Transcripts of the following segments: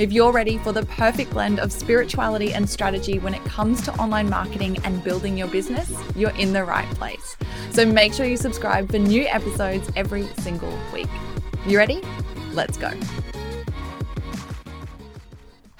If you're ready for the perfect blend of spirituality and strategy when it comes to online marketing and building your business, you're in the right place. So make sure you subscribe for new episodes every single week. You ready? Let's go.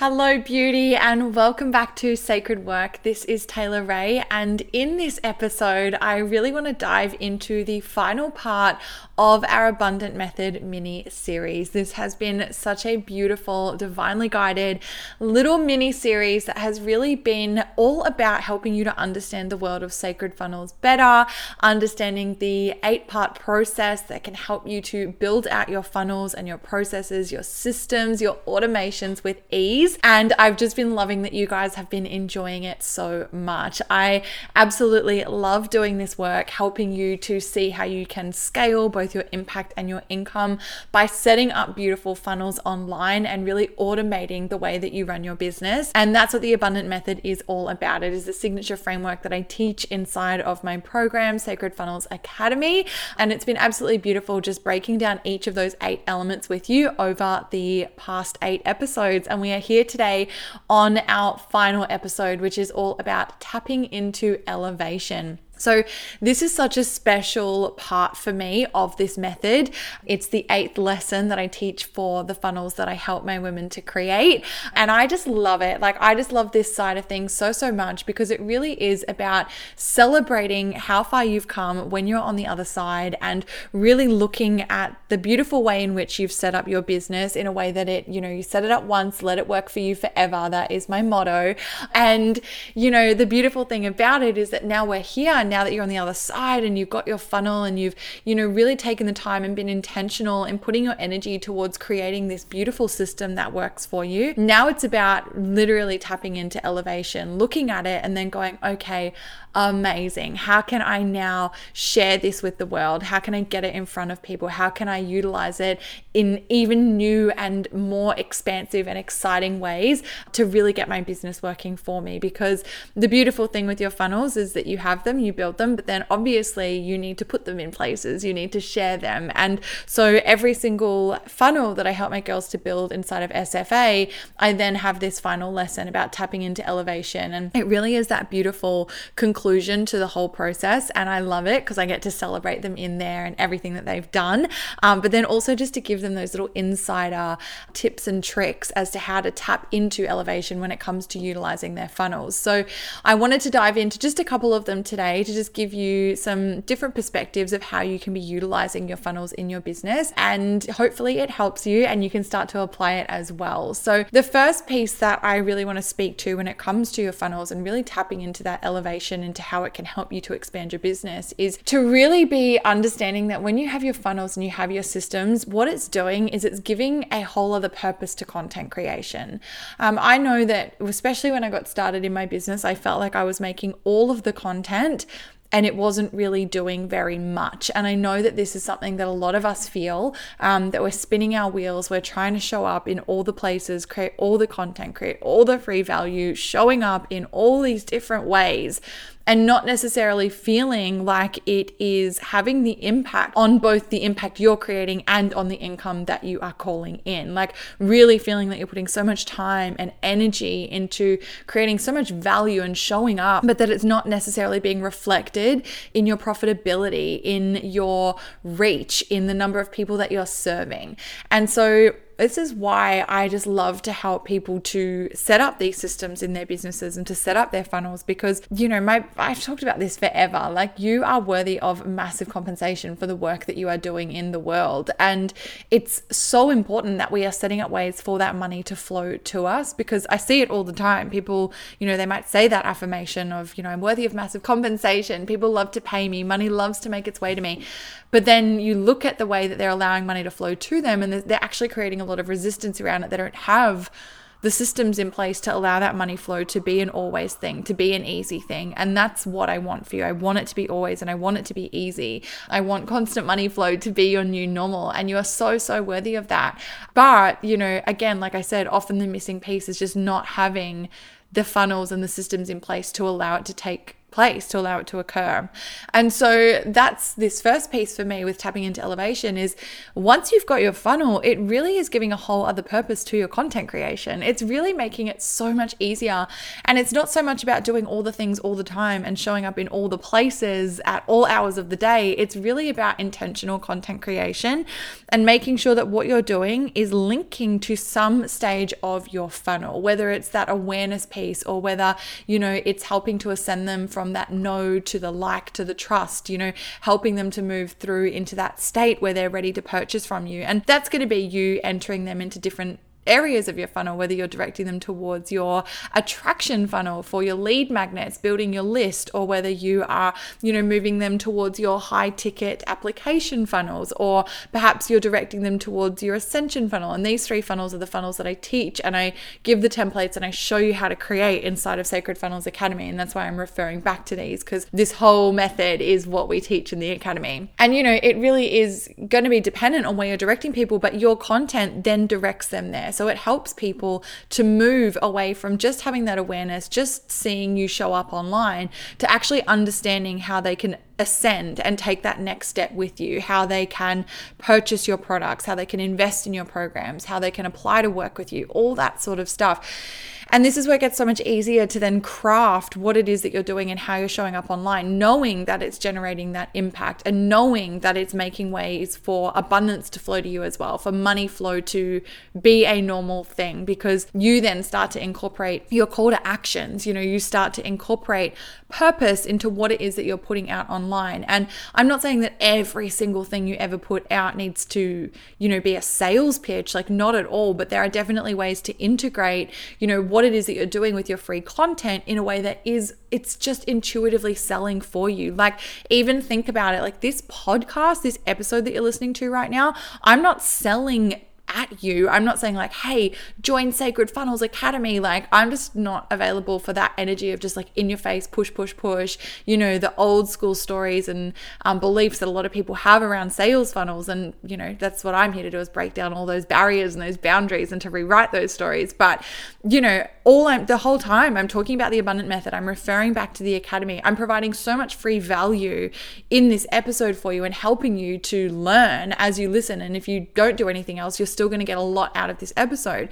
Hello, beauty, and welcome back to Sacred Work. This is Taylor Ray, and in this episode, I really want to dive into the final part of our Abundant Method mini series. This has been such a beautiful, divinely guided little mini series that has really been all about helping you to understand the world of sacred funnels better, understanding the eight part process that can help you to build out your funnels and your processes, your systems, your automations with ease. And I've just been loving that you guys have been enjoying it so much. I absolutely love doing this work, helping you to see how you can scale both both your impact and your income by setting up beautiful funnels online and really automating the way that you run your business. And that's what the abundant method is all about. It is the signature framework that I teach inside of my program, Sacred Funnels Academy. And it's been absolutely beautiful just breaking down each of those eight elements with you over the past eight episodes. And we are here today on our final episode, which is all about tapping into elevation. So, this is such a special part for me of this method. It's the eighth lesson that I teach for the funnels that I help my women to create. And I just love it. Like, I just love this side of things so, so much because it really is about celebrating how far you've come when you're on the other side and really looking at the beautiful way in which you've set up your business in a way that it, you know, you set it up once, let it work for you forever. That is my motto. And, you know, the beautiful thing about it is that now we're here now that you're on the other side and you've got your funnel and you've, you know, really taken the time and been intentional in putting your energy towards creating this beautiful system that works for you, now it's about literally tapping into elevation, looking at it and then going, okay, amazing. How can I now share this with the world? How can I get it in front of people? How can I utilize it in even new and more expansive and exciting ways to really get my business working for me? Because the beautiful thing with your funnels is that you have them, you build them, but then obviously you need to put them in places, you need to share them. And so every single funnel that I help my girls to build inside of SFA, I then have this final lesson about tapping into elevation. And it really is that beautiful conclusion to the whole process. And I love it because I get to celebrate them in there and everything that they've done. Um, but then also just to give them those little insider tips and tricks as to how to tap into elevation when it comes to utilizing their funnels. So I wanted to dive into just a couple of them today to just give you some different perspectives of how you can be utilizing your funnels in your business. And hopefully it helps you and you can start to apply it as well. So the first piece that I really want to speak to when it comes to your funnels and really tapping into that elevation into how it can help you to expand your business is to really be understanding that when you have your funnels and you have your systems, what it's doing is it's giving a whole other purpose to content creation. Um, I know that, especially when I got started in my business, I felt like I was making all of the content and it wasn't really doing very much. And I know that this is something that a lot of us feel um, that we're spinning our wheels, we're trying to show up in all the places, create all the content, create all the free value, showing up in all these different ways and not necessarily feeling like it is having the impact on both the impact you're creating and on the income that you are calling in. Like, really feeling that you're putting so much time and energy into creating so much value and showing up, but that it's not necessarily being reflected in your profitability, in your reach, in the number of people that you're serving. And so, this is why I just love to help people to set up these systems in their businesses and to set up their funnels because, you know, my I've talked about this forever. Like you are worthy of massive compensation for the work that you are doing in the world. And it's so important that we are setting up ways for that money to flow to us because I see it all the time. People, you know, they might say that affirmation of, you know, I'm worthy of massive compensation. People love to pay me. Money loves to make its way to me. But then you look at the way that they're allowing money to flow to them and they're actually creating a lot of resistance around it. They don't have the systems in place to allow that money flow to be an always thing, to be an easy thing. And that's what I want for you. I want it to be always and I want it to be easy. I want constant money flow to be your new normal. And you are so, so worthy of that. But, you know, again, like I said, often the missing piece is just not having the funnels and the systems in place to allow it to take place to allow it to occur. And so that's this first piece for me with tapping into elevation is once you've got your funnel, it really is giving a whole other purpose to your content creation. It's really making it so much easier. And it's not so much about doing all the things all the time and showing up in all the places at all hours of the day. It's really about intentional content creation and making sure that what you're doing is linking to some stage of your funnel, whether it's that awareness piece or whether, you know, it's helping to ascend them from that know to the like to the trust, you know, helping them to move through into that state where they're ready to purchase from you. And that's going to be you entering them into different areas of your funnel, whether you're directing them towards your attraction funnel for your lead magnets, building your list, or whether you are, you know, moving them towards your high ticket application funnels, or perhaps you're directing them towards your ascension funnel. And these three funnels are the funnels that I teach and I give the templates and I show you how to create inside of Sacred Funnels Academy. And that's why I'm referring back to these because this whole method is what we teach in the academy. And, you know, it really is going to be dependent on where you're directing people, but your content then directs them there. So it helps people to move away from just having that awareness, just seeing you show up online, to actually understanding how they can ascend and take that next step with you, how they can purchase your products, how they can invest in your programs, how they can apply to work with you, all that sort of stuff. And this is where it gets so much easier to then craft what it is that you're doing and how you're showing up online, knowing that it's generating that impact and knowing that it's making ways for abundance to flow to you as well, for money flow to be a normal thing, because you then start to incorporate your call to actions. You know, you start to incorporate purpose into what it is that you're putting out online. And I'm not saying that every single thing you ever put out needs to, you know, be a sales pitch, like not at all, but there are definitely ways to integrate, you know, what it is that you're doing with your free content in a way that is it's just intuitively selling for you. Like even think about it, like this podcast, this episode that you're listening to right now, I'm not selling at you. I'm not saying like, hey, join Sacred Funnels Academy. Like, I'm just not available for that energy of just like in your face, push, push, push, you know, the old school stories and um, beliefs that a lot of people have around sales funnels. And, you know, that's what I'm here to do is break down all those barriers and those boundaries and to rewrite those stories. But, you know, all I'm the whole time I'm talking about the abundant method, I'm referring back to the academy. I'm providing so much free value in this episode for you and helping you to learn as you listen. And if you don't do anything else, you're still going to get a lot out of this episode.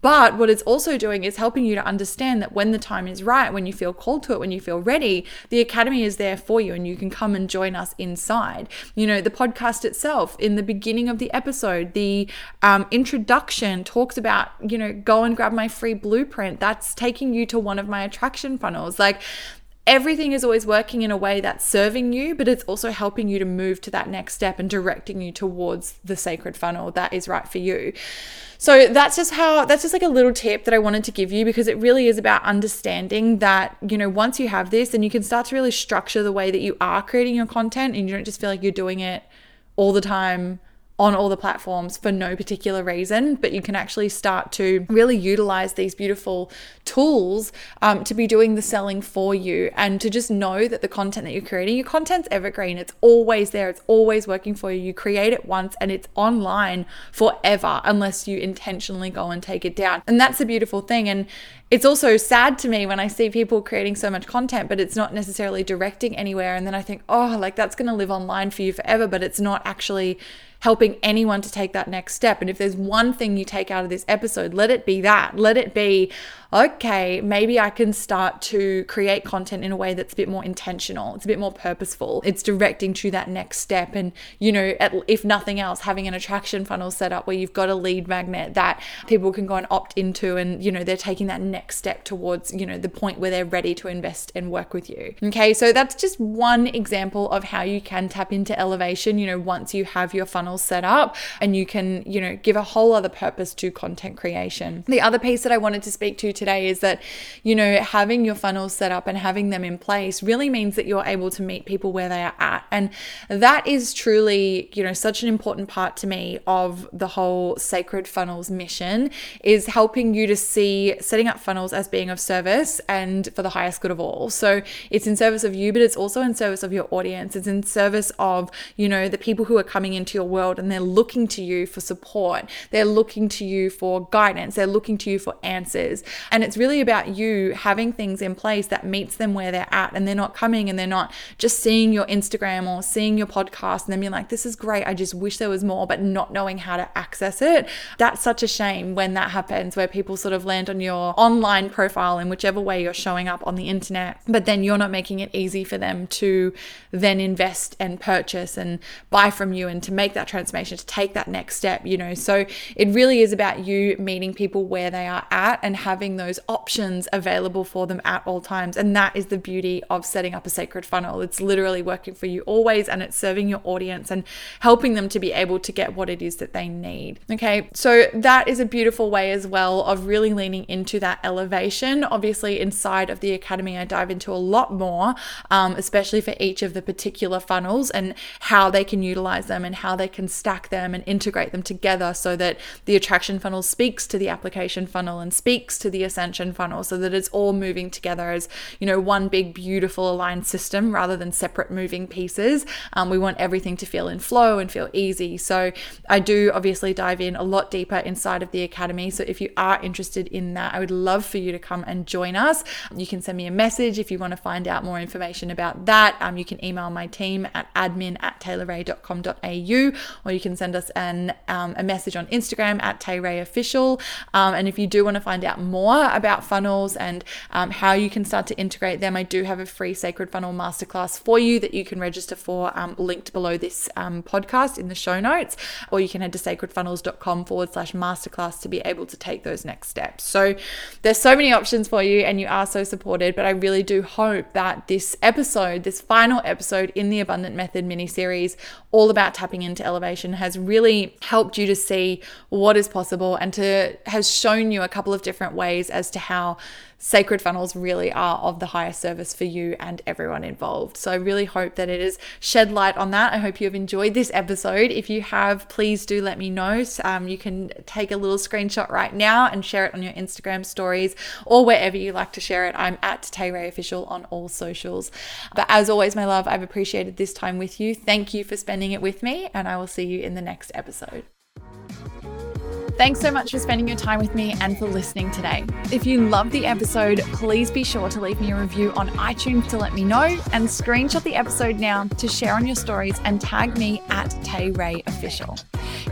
But what it's also doing is helping you to understand that when the time is right, when you feel called to it, when you feel ready, the Academy is there for you and you can come and join us inside. You know, the podcast itself, in the beginning of the episode, the um, introduction talks about, you know, go and grab my free blueprint. That's taking you to one of my attraction funnels. Like, everything is always working in a way that's serving you, but it's also helping you to move to that next step and directing you towards the sacred funnel that is right for you. So that's just how that's just like a little tip that I wanted to give you because it really is about understanding that, you know, once you have this, then you can start to really structure the way that you are creating your content and you don't just feel like you're doing it all the time on all the platforms for no particular reason, but you can actually start to really utilize these beautiful tools um, to be doing the selling for you and to just know that the content that you're creating, your content's evergreen. It's always there, it's always working for you. You create it once and it's online forever unless you intentionally go and take it down. And that's a beautiful thing. And it's also sad to me when I see people creating so much content, but it's not necessarily directing anywhere. And then I think, oh, like that's going to live online for you forever, but it's not actually helping anyone to take that next step. And if there's one thing you take out of this episode, let it be that. Let it be, okay, maybe I can start to create content in a way that's a bit more intentional. It's a bit more purposeful. It's directing to that next step. And, you know, if nothing else, having an attraction funnel set up where you've got a lead magnet that people can go and opt into and, you know, they're taking that next step towards, you know, the point where they're ready to invest and work with you. Okay. So that's just one example of how you can tap into elevation, you know, once you have your funnel set up and you can, you know, give a whole other purpose to content creation. The other piece that I wanted to speak to today is that, you know, having your funnels set up and having them in place really means that you're able to meet people where they are at. And that is truly, you know, such an important part to me of the whole Sacred Funnels mission is helping you to see setting up funnels as being of service and for the highest good of all. So it's in service of you, but it's also in service of your audience. It's in service of, you know, the people who are coming into your world and they're looking to you for support. They're looking to you for guidance. They're looking to you for answers. And it's really about you having things in place that meets them where they're at and they're not coming and they're not just seeing your Instagram or seeing your podcast and then being like, this is great. I just wish there was more, but not knowing how to access it. That's such a shame when that happens, where people sort of land on your online profile in whichever way you're showing up on the internet, but then you're not making it easy for them to then invest and purchase and buy from you and to make that transformation, to take that next step, you know. So it really is about you meeting people where they are at and having those options available for them at all times. And that is the beauty of setting up a sacred funnel. It's literally working for you always and it's serving your audience and helping them to be able to get what it is that they need. Okay, so that is a beautiful way as well of really leaning into that elevation. Obviously, inside of the academy, I dive into a lot more, um, especially for each of the particular funnels and how they can utilize them and how they can stack them and integrate them together so that the attraction funnel speaks to the application funnel and speaks to the ascension funnel so that it's all moving together as, you know, one big, beautiful aligned system rather than separate moving pieces. Um, we want everything to feel in flow and feel easy. So I do obviously dive in a lot deeper inside of the academy. So if you are interested in that, I would love for you to come and join us. You can send me a message if you want to find out more information about that. Um, you can email my team at admin at taylorray.com.au or you can send us an, um, a message on Instagram at tayrayofficial. Um, and if you do want to find out more about funnels and um, how you can start to integrate them, I do have a free Sacred Funnel Masterclass for you that you can register for um, linked below this um, podcast in the show notes, or you can head to sacredfunnels.com forward slash masterclass to be able to take those next steps. So there's so many options for you, and you are so supported. But I really do hope that this episode, this final episode in the Abundant Method mini series, all about tapping into elevation, has really helped you to see what is possible and to has shown you a couple of different ways as to how sacred funnels really are of the highest service for you and everyone involved. So I really hope that it has shed light on that. I hope you have enjoyed this episode. If you have, please do let me know. Um, you can take a little screenshot right now and share it on your Instagram stories or wherever you like to share it. I'm at Tay Official on all socials. But as always, my love, I've appreciated this time with you. Thank you for spending it with me, and I will see you in the next episode. Thanks so much for spending your time with me and for listening today. If you loved the episode, please be sure to leave me a review on iTunes to let me know and screenshot the episode now to share on your stories and tag me at Tay Ray Official.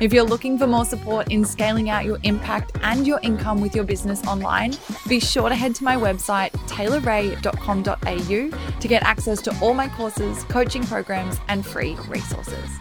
If you're looking for more support in scaling out your impact and your income with your business online, be sure to head to my website, taylorray.com.au, to get access to all my courses, coaching programs, and free resources.